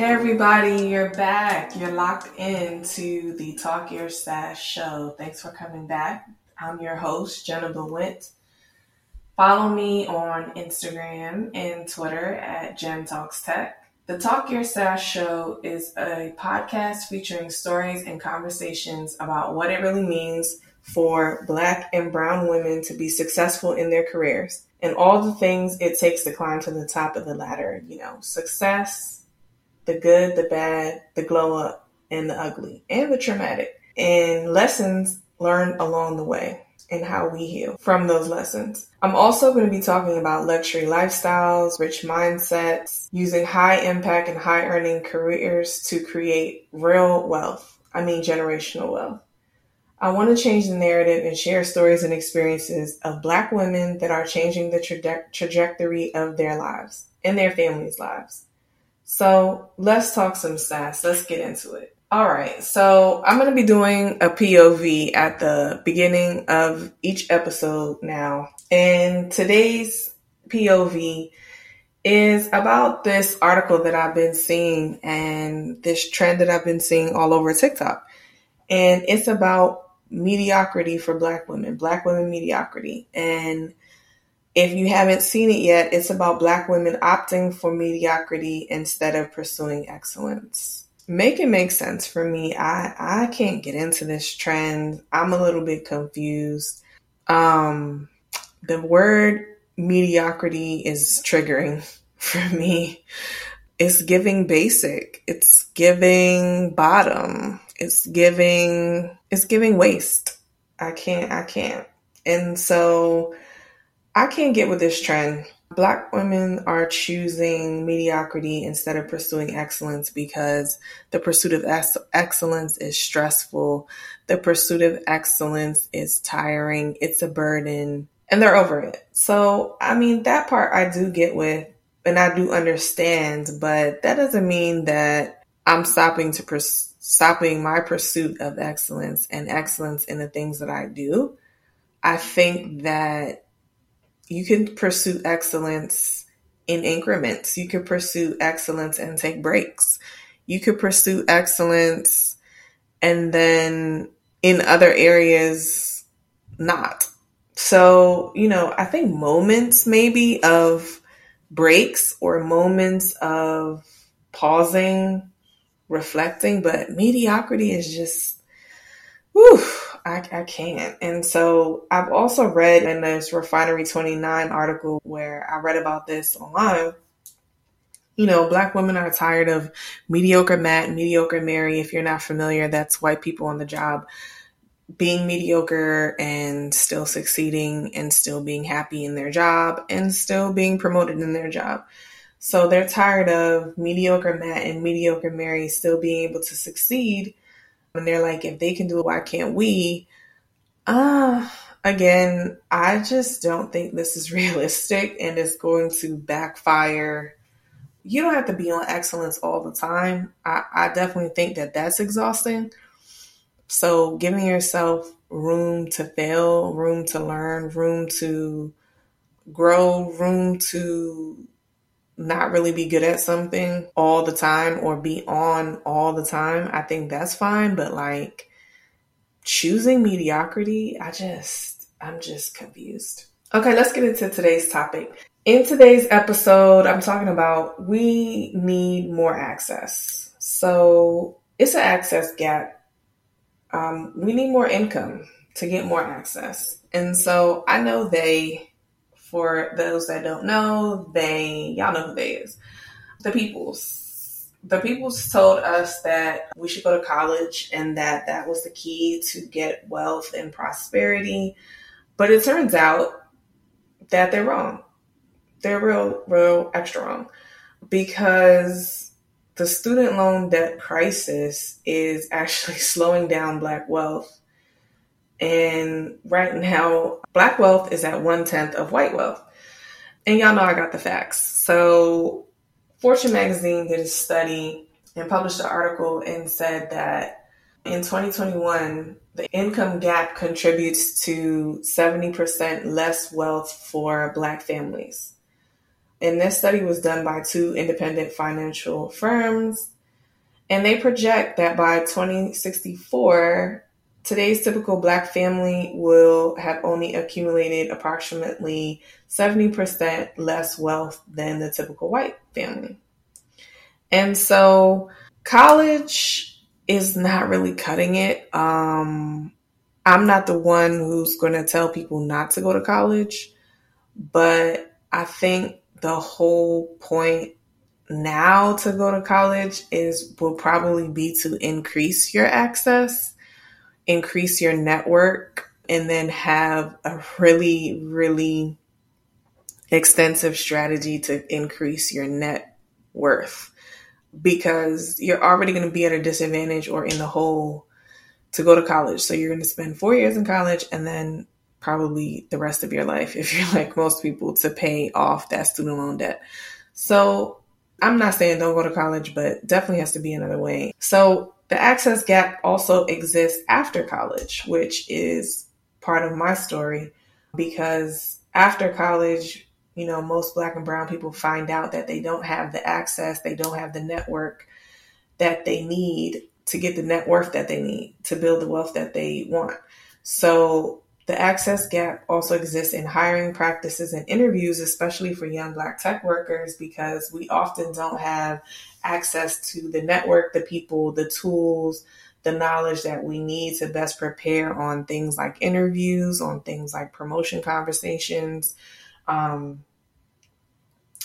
Hey everybody, you're back. You're locked into the Talk Your Sass show. Thanks for coming back. I'm your host, Jenna Bewent. Follow me on Instagram and Twitter at Jen Talks Tech. The Talk Your Sass show is a podcast featuring stories and conversations about what it really means for Black and Brown women to be successful in their careers and all the things it takes to climb to the top of the ladder. You know, success, the good, the bad, the glow up, and the ugly, and the traumatic, and lessons learned along the way and how we heal from those lessons. I'm also going to be talking about luxury lifestyles, rich mindsets, using high impact and high earning careers to create real wealth. I mean, generational wealth. I want to change the narrative and share stories and experiences of Black women that are changing the traje- trajectory of their lives and their families' lives. So let's talk some sass. Let's get into it. All right. So I'm going to be doing a POV at the beginning of each episode now. And today's POV is about this article that I've been seeing and this trend that I've been seeing all over TikTok. And it's about mediocrity for black women, black women mediocrity. And if you haven't seen it yet, it's about Black women opting for mediocrity instead of pursuing excellence. Make it make sense for me. I, I can't get into this trend. I'm a little bit confused. Um, the word mediocrity is triggering for me. It's giving basic. It's giving bottom. It's giving, it's giving waste. I can't, I can't. And so, I can't get with this trend. Black women are choosing mediocrity instead of pursuing excellence because the pursuit of ex- excellence is stressful. The pursuit of excellence is tiring. It's a burden and they're over it. So, I mean, that part I do get with and I do understand, but that doesn't mean that I'm stopping to pers- stopping my pursuit of excellence and excellence in the things that I do. I think that you can pursue excellence in increments. You could pursue excellence and take breaks. You could pursue excellence and then in other areas, not. So, you know, I think moments maybe of breaks or moments of pausing, reflecting, but mediocrity is just, whew, I, I can't. And so I've also read in this Refinery 29 article where I read about this online. You know, black women are tired of mediocre Matt, mediocre Mary. If you're not familiar, that's white people on the job being mediocre and still succeeding and still being happy in their job and still being promoted in their job. So they're tired of mediocre Matt and mediocre Mary still being able to succeed and they're like, if they can do it, why can't we? Uh, again, I just don't think this is realistic and it's going to backfire. You don't have to be on excellence all the time. I, I definitely think that that's exhausting. So, giving yourself room to fail, room to learn, room to grow, room to not really be good at something all the time or be on all the time, I think that's fine. But like choosing mediocrity, I just, I'm just confused. Okay, let's get into today's topic. In today's episode, I'm talking about we need more access. So it's an access gap. Um, we need more income to get more access. And so I know they for those that don't know, they, y'all know who they is. The Peoples. The Peoples told us that we should go to college and that that was the key to get wealth and prosperity. But it turns out that they're wrong. They're real, real extra wrong because the student loan debt crisis is actually slowing down Black wealth and right now, black wealth is at one tenth of white wealth. And y'all know I got the facts. So Fortune magazine did a study and published an article and said that in 2021, the income gap contributes to 70% less wealth for black families. And this study was done by two independent financial firms. And they project that by 2064, today's typical black family will have only accumulated approximately 70% less wealth than the typical white family. And so college is not really cutting it. Um, I'm not the one who's going to tell people not to go to college, but I think the whole point now to go to college is will probably be to increase your access, increase your network, and then have a really, really extensive strategy to increase your net worth because you're already going to be at a disadvantage or in the hole to go to college. So you're going to spend four years in college and then probably the rest of your life, if you're like most people, to pay off that student loan debt. So I'm not saying don't go to college, but definitely has to be another way. So the access gap also exists after college, which is part of my story because after college, you know, most black and brown people find out that they don't have the access, they don't have the network that they need to get the net worth that they need to build the wealth that they want. So the access gap also exists in hiring practices and interviews, especially for young Black tech workers, because we often don't have access to the network, the people, the tools, the knowledge that we need to best prepare on things like interviews, on things like promotion conversations. Um,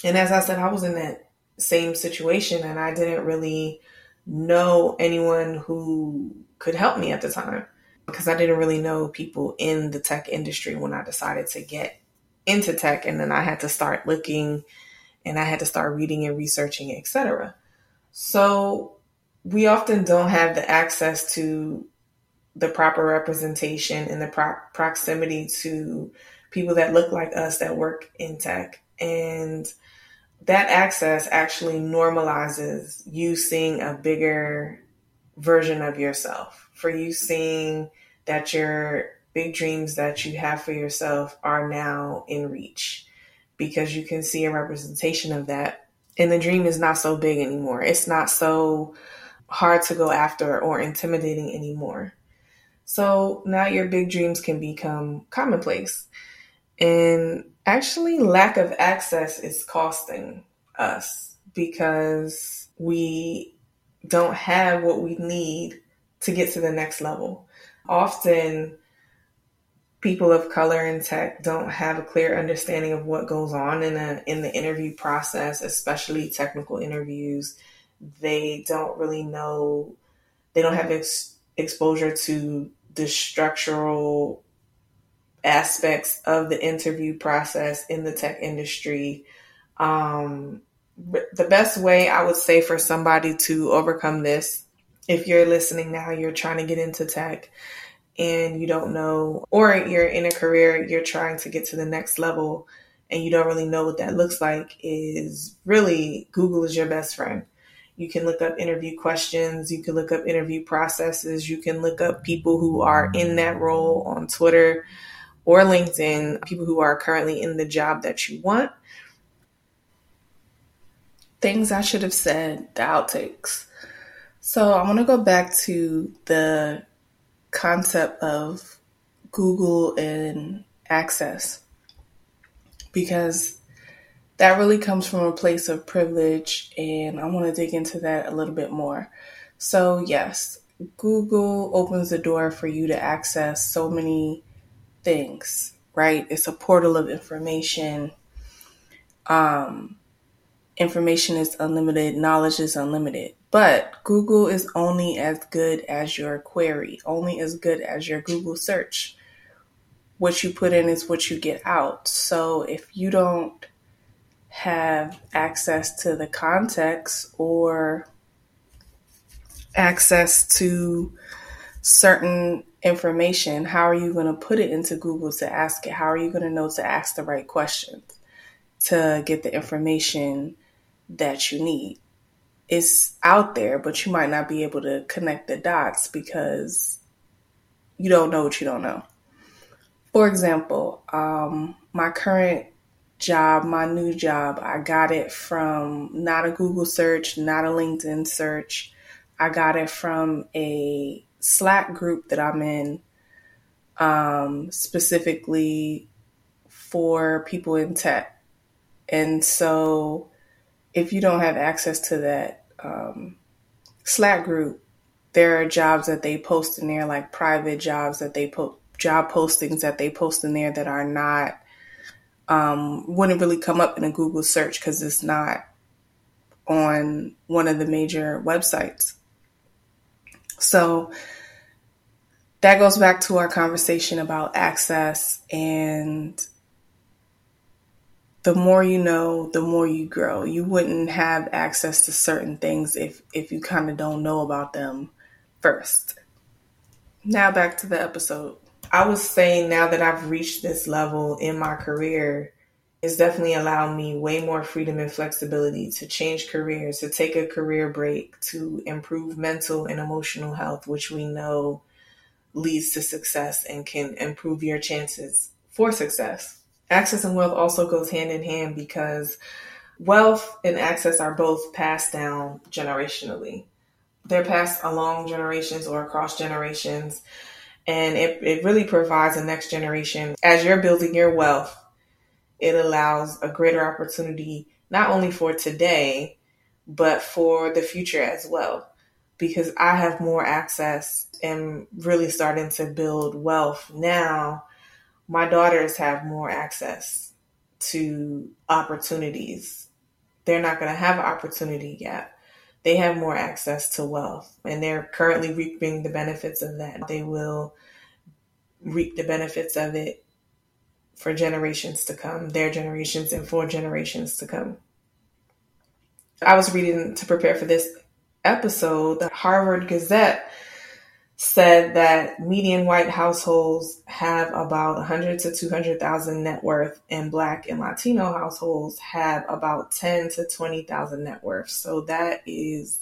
and as I said, I was in that same situation and I didn't really know anyone who could help me at the time because I didn't really know people in the tech industry when I decided to get into tech and then I had to start looking and I had to start reading and researching, etc. So we often don't have the access to the proper representation and the pro- proximity to people that look like us that work in tech and that access actually normalizes you seeing a bigger version of yourself, for you seeing that your big dreams that you have for yourself are now in reach because you can see a representation of that. And the dream is not so big anymore. It's not so hard to go after or intimidating anymore. So now your big dreams can become commonplace. And actually, lack of access is costing us because we don't have what we need to get to the next level. Often, people of color in tech don't have a clear understanding of what goes on in a in the interview process, especially technical interviews. They don't really know. They don't have ex- exposure to the structural aspects of the interview process in the tech industry. Um, the best way I would say for somebody to overcome this, if you're listening now, you're trying to get into tech and you don't know, or you're in a career, you're trying to get to the next level and you don't really know what that looks like, is really Google is your best friend. You can look up interview questions, you can look up interview processes, you can look up people who are in that role on Twitter or LinkedIn, people who are currently in the job that you want. Things I should have said, the outtakes. So I want to go back to the concept of Google and access because that really comes from a place of privilege, and I want to dig into that a little bit more. So, yes, Google opens the door for you to access so many things, right? It's a portal of information. Um, information is unlimited, knowledge is unlimited. But Google is only as good as your query, only as good as your Google search. What you put in is what you get out. So if you don't have access to the context or access to certain information, how are you going to put it into Google to ask it? How are you going to know to ask the right questions to get the information that you need? It's out there, but you might not be able to connect the dots because you don't know what you don't know. For example, um, my current job, my new job, I got it from not a Google search, not a LinkedIn search. I got it from a Slack group that I'm in, um, specifically for people in tech. And so, if you don't have access to that um, Slack group, there are jobs that they post in there, like private jobs that they post, job postings that they post in there that are not um, wouldn't really come up in a Google search because it's not on one of the major websites. So that goes back to our conversation about access and the more you know, the more you grow. You wouldn't have access to certain things if if you kind of don't know about them first. Now back to the episode. I was saying now that I've reached this level in my career, it's definitely allowed me way more freedom and flexibility to change careers, to take a career break, to improve mental and emotional health, which we know leads to success and can improve your chances for success. Access and wealth also goes hand in hand because wealth and access are both passed down generationally. They're passed along generations or across generations and it, it really provides the next generation. As you're building your wealth, it allows a greater opportunity, not only for today, but for the future as well. Because I have more access and really starting to build wealth now, my daughters have more access to opportunities. They're not going to have an opportunity yet they have more access to wealth and they're currently reaping the benefits of that. They will reap the benefits of it for generations to come, their generations and for generations to come. I was reading to prepare for this episode, the Harvard Gazette said that median white households have about 100 to 200,000 net worth and black and Latino households have about 10 to 20,000 net worth. So that is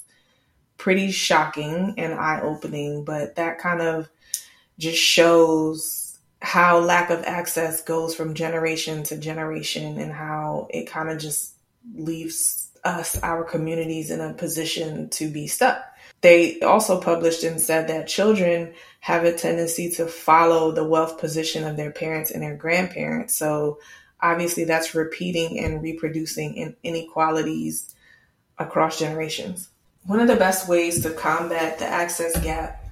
pretty shocking and eye-opening, but that kind of just shows how lack of access goes from generation to generation and how it kind of just leaves us, our communities in a position to be stuck. They also published and said that children have a tendency to follow the wealth position of their parents and their grandparents. So obviously that's repeating and reproducing inequalities across generations. One of the best ways to combat the access gap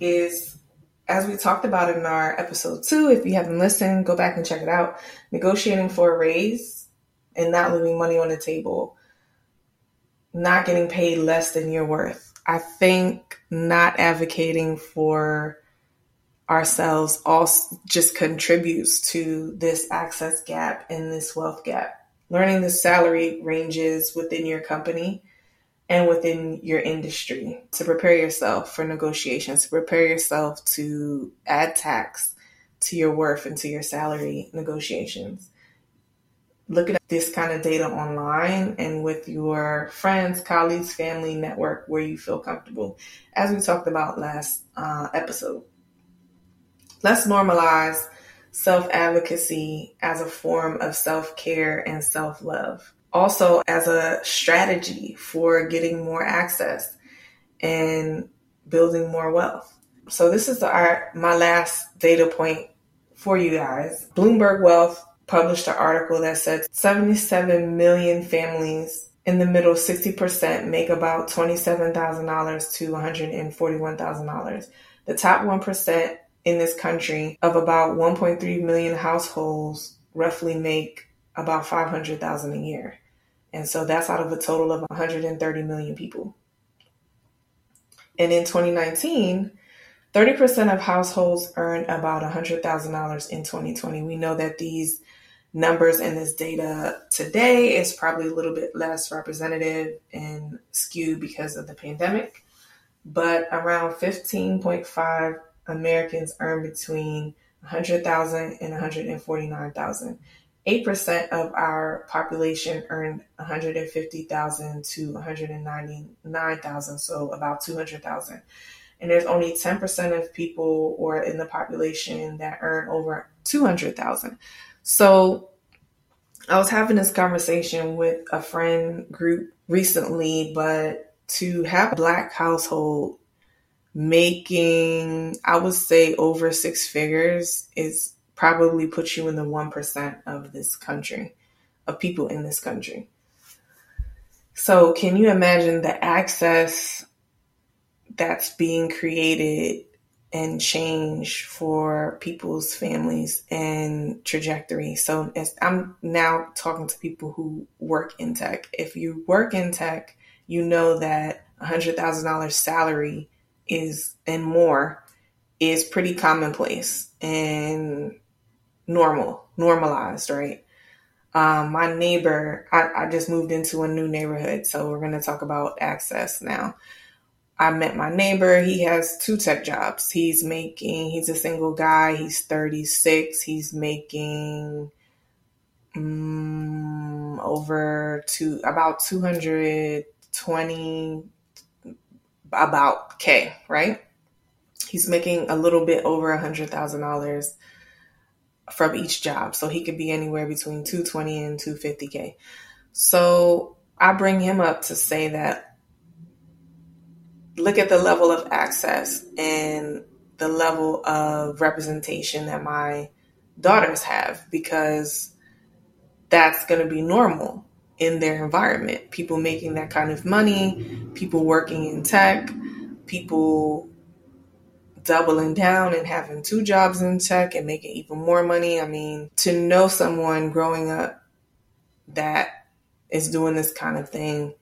is as we talked about in our episode two, if you haven't listened, go back and check it out. Negotiating for a raise and not leaving money on the table, not getting paid less than your worth I think not advocating for ourselves also just contributes to this access gap and this wealth gap. Learning the salary ranges within your company and within your industry to prepare yourself for negotiations, to prepare yourself to add tax to your worth and to your salary negotiations looking at this kind of data online and with your friends, colleagues, family, network where you feel comfortable, as we talked about last uh, episode. Let's normalize self advocacy as a form of self care and self love. Also, as a strategy for getting more access and building more wealth. So, this is our, my last data point for you guys. Bloomberg Wealth published an article that said 77 million families in the middle 60% make about $27,000 to $141,000. The top 1% in this country of about 1.3 million households roughly make about 500,000 a year. And so that's out of a total of 130 million people. And in 2019, 30% of households earned about $100,000 in 2020. We know that these numbers in this data today is probably a little bit less representative and skewed because of the pandemic, but around 15.5 Americans earn between 100,000 and 149,000. 8% of our population earned 150,000 to 199,000, so about 200,000. And there's only 10% of people or in the population that earn over 200,000. So I was having this conversation with a friend group recently, but to have a black household making, I would say, over six figures is probably puts you in the 1% of this country, of people in this country. So, can you imagine the access that's being created and change for people's families and trajectory. So as I'm now talking to people who work in tech. If you work in tech, you know that a hundred thousand dollars salary is and more is pretty commonplace and normal, normalized, right? Um, my neighbor, I, I just moved into a new neighborhood, so we're going to talk about access now. I met my neighbor. He has two tech jobs. He's making, he's a single guy. He's 36. He's making um, over to about 220 about K, right? He's making a little bit over a hundred thousand dollars from each job. So he could be anywhere between 220 and 250K. So I bring him up to say that look at the level of access and the level of representation that my daughters have because that's going to be normal in their environment. People making that kind of money, people working in tech, people doubling down and having two jobs in tech and making even more money. I mean, to know someone growing up that is doing this kind of thing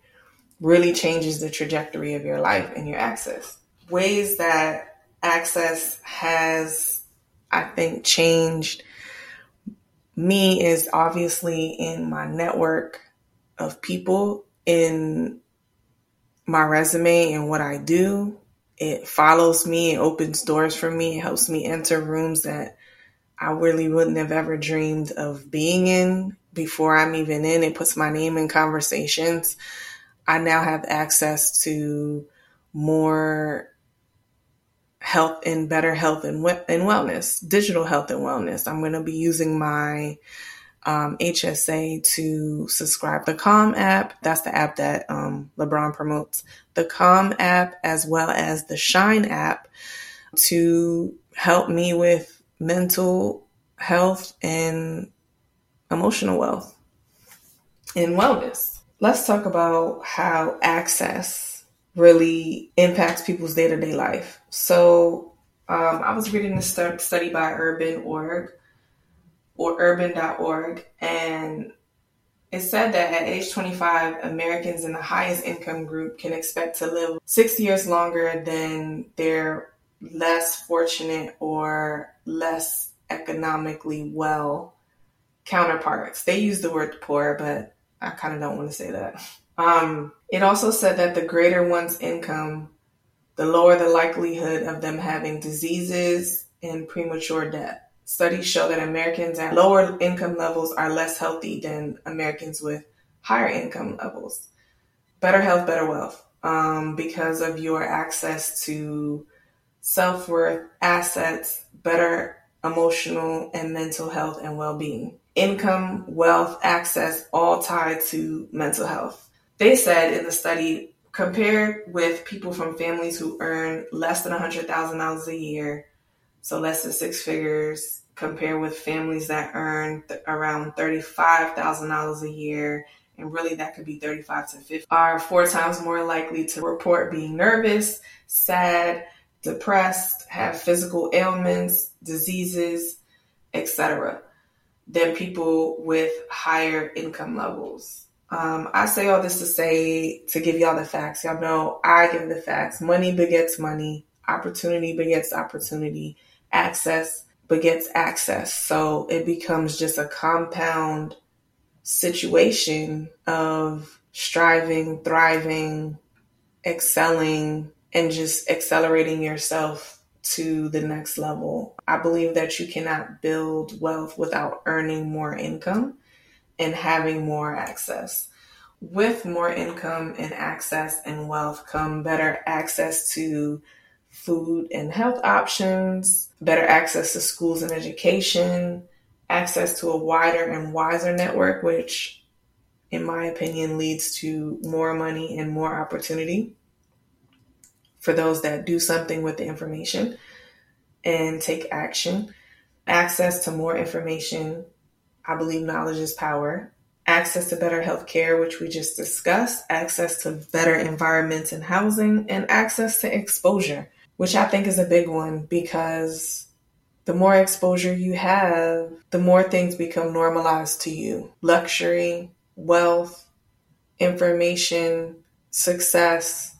really changes the trajectory of your life and your access. Ways that access has, I think, changed me is obviously in my network of people, in my resume and what I do. It follows me, it opens doors for me, it helps me enter rooms that I really wouldn't have ever dreamed of being in before I'm even in. It puts my name in conversations I now have access to more health and better health and, and wellness, digital health and wellness. I'm going to be using my um, HSA to subscribe the Calm app. That's the app that um, LeBron promotes. The Calm app, as well as the Shine app, to help me with mental health and emotional wealth and wellness let's talk about how access really impacts people's day to day life. So, um, I was reading a study by Urban.org or urban.org, and it said that at age 25, Americans in the highest income group can expect to live six years longer than their less fortunate or less economically well counterparts. They use the word poor, but I kind of don't want to say that. Um, it also said that the greater one's income, the lower the likelihood of them having diseases and premature death. Studies show that Americans at lower income levels are less healthy than Americans with higher income levels. Better health, better wealth, um, because of your access to self worth, assets, better emotional and mental health and well being income, wealth, access, all tied to mental health. They said in the study, compared with people from families who earn less than $100,000 a year, so less than six figures, compared with families that earn th- around $35,000 a year, and really that could be 35 to 50, are four times more likely to report being nervous, sad, depressed, have physical ailments, diseases, etc than people with higher income levels. Um, I say all this to say to give y'all the facts. Y'all know I give the facts. Money begets money. Opportunity begets opportunity. Access begets access. So it becomes just a compound situation of striving, thriving, excelling, and just accelerating yourself to the next level. I believe that you cannot build wealth without earning more income and having more access. With more income and access and wealth come better access to food and health options, better access to schools and education, access to a wider and wiser network, which, in my opinion, leads to more money and more opportunity for those that do something with the information and take action. Access to more information. I believe knowledge is power. Access to better health care, which we just discussed. Access to better environments and housing, and access to exposure, which I think is a big one because the more exposure you have, the more things become normalized to you. Luxury, wealth, information, success,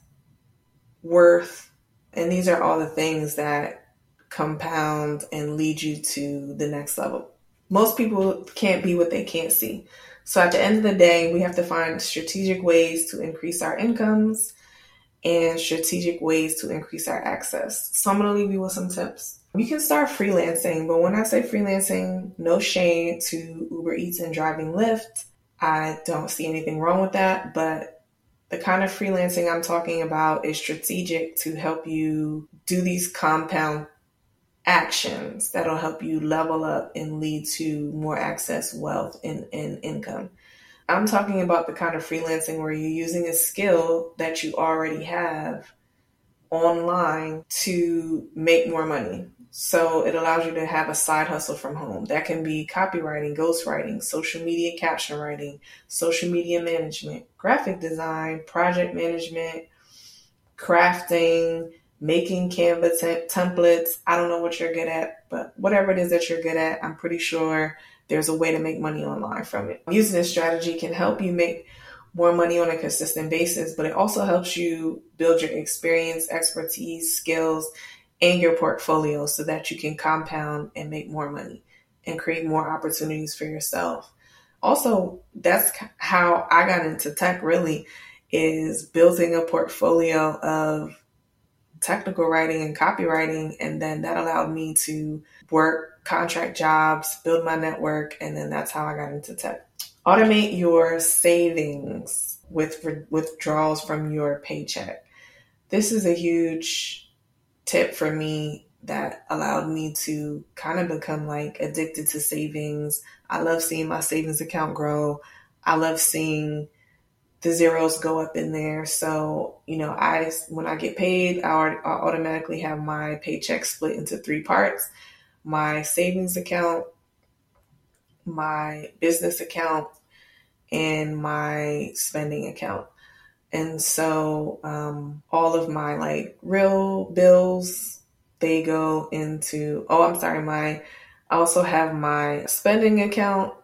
worth. And these are all the things that compound and lead you to the next level. Most people can't be what they can't see. So at the end of the day, we have to find strategic ways to increase our incomes and strategic ways to increase our access. So I'm going to leave you with some tips. You can start freelancing, but when I say freelancing, no shade to Uber Eats and driving Lyft. I don't see anything wrong with that, but the kind of freelancing I'm talking about is strategic to help you do these compound actions that'll help you level up and lead to more access, wealth, and, and income. I'm talking about the kind of freelancing where you're using a skill that you already have online to make more money. So it allows you to have a side hustle from home. That can be copywriting, ghostwriting, social media caption writing, social media management, graphic design, project management, crafting, making Canva te- templates. I don't know what you're good at, but whatever it is that you're good at, I'm pretty sure there's a way to make money online from it. Using this strategy can help you make more money on a consistent basis, but it also helps you build your experience, expertise, skills, and your portfolio so that you can compound and make more money and create more opportunities for yourself. Also, that's how I got into tech really is building a portfolio of technical writing and copywriting and then that allowed me to work contract jobs, build my network and then that's how I got into tech. Automate your savings with withdrawals from your paycheck. This is a huge tip for me that allowed me to kind of become like addicted to savings. I love seeing my savings account grow. I love seeing the zeros go up in there. So, you know, I when I get paid, I automatically have my paycheck split into three parts. My savings account, my business account, and my spending account. And so um, all of my like real bills, they go into, oh, I'm sorry, my, I also have my spending account,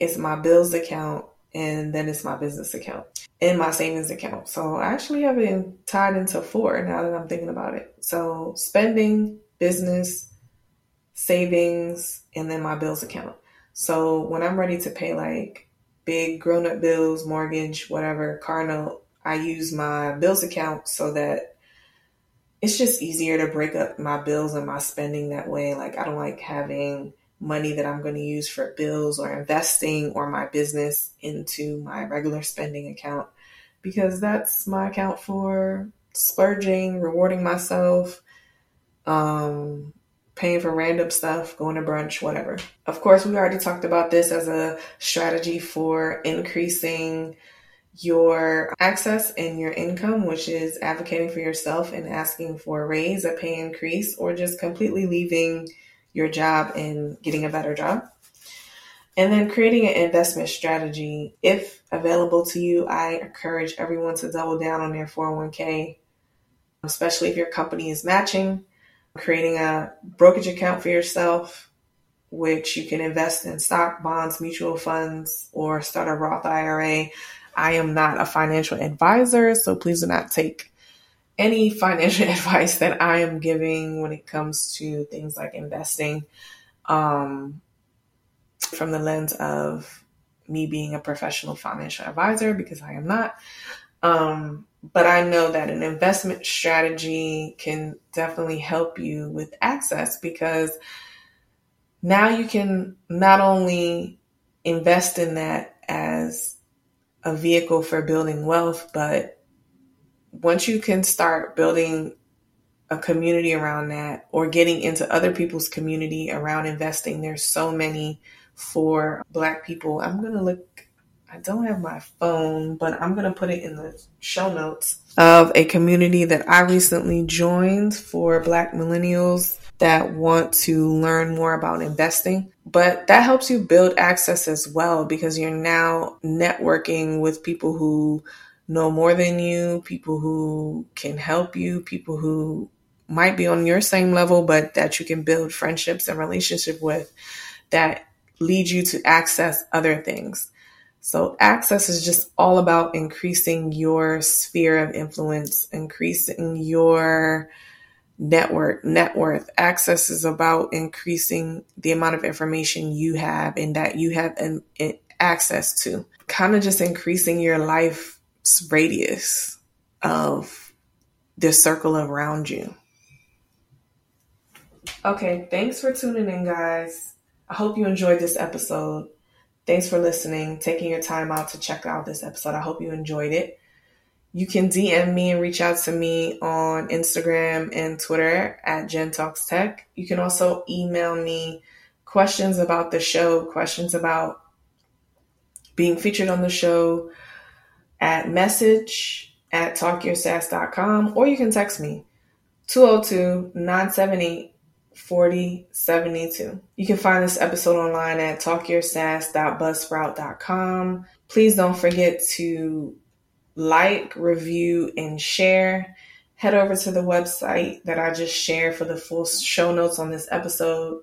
it's my bills account, and then it's my business account and my savings account. So I actually have it tied into four now that I'm thinking about it. So spending, business, savings, and then my bills account. So when I'm ready to pay like big grown up bills, mortgage, whatever, car note, I use my bills account so that it's just easier to break up my bills and my spending that way. Like, I don't like having money that I'm going to use for bills or investing or my business into my regular spending account because that's my account for splurging, rewarding myself, um, paying for random stuff, going to brunch, whatever. Of course, we already talked about this as a strategy for increasing your access and your income, which is advocating for yourself and asking for a raise, a pay increase, or just completely leaving your job and getting a better job. And then creating an investment strategy. If available to you, I encourage everyone to double down on their 401k, especially if your company is matching. Creating a brokerage account for yourself, which you can invest in stock, bonds, mutual funds, or start a Roth IRA. I am not a financial advisor, so please do not take any financial advice that I am giving when it comes to things like investing um, from the lens of me being a professional financial advisor because I am not. Um, but I know that an investment strategy can definitely help you with access because now you can not only invest in that as a vehicle for building wealth, but once you can start building a community around that or getting into other people's community around investing, there's so many for Black people. I'm going to look, I don't have my phone, but I'm going to put it in the show notes of a community that I recently joined for Black millennials that want to learn more about investing. But that helps you build access as well because you're now networking with people who know more than you, people who can help you, people who might be on your same level, but that you can build friendships and relationship with that lead you to access other things. So access is just all about increasing your sphere of influence, increasing your network, net worth. Access is about increasing the amount of information you have and that you have an, an access to. Kind of just increasing your life's radius of the circle around you. Okay, thanks for tuning in, guys. I hope you enjoyed this episode. Thanks for listening, taking your time out to check out this episode. I hope you enjoyed it. You can DM me and reach out to me on Instagram and Twitter at Jen Talks Tech. You can also email me questions about the show, questions about being featured on the show at message at talkyoursass.com or you can text me 202 978 4072. You can find this episode online at talkyoursass.buzzsprout.com. Please don't forget to like, review, and share. Head over to the website that I just shared for the full show notes on this episode.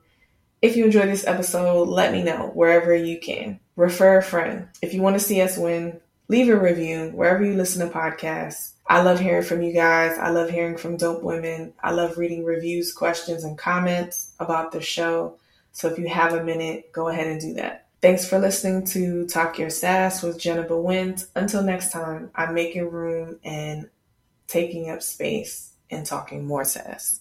If you enjoyed this episode, let me know wherever you can. Refer a friend. If you want to see us win, leave a review wherever you listen to podcasts. I love hearing from you guys. I love hearing from dope women. I love reading reviews, questions, and comments about the show. So if you have a minute, go ahead and do that. Thanks for listening to Talk Your Sass with Jennifer Wint. Until next time, I'm making room and taking up space and talking more sass.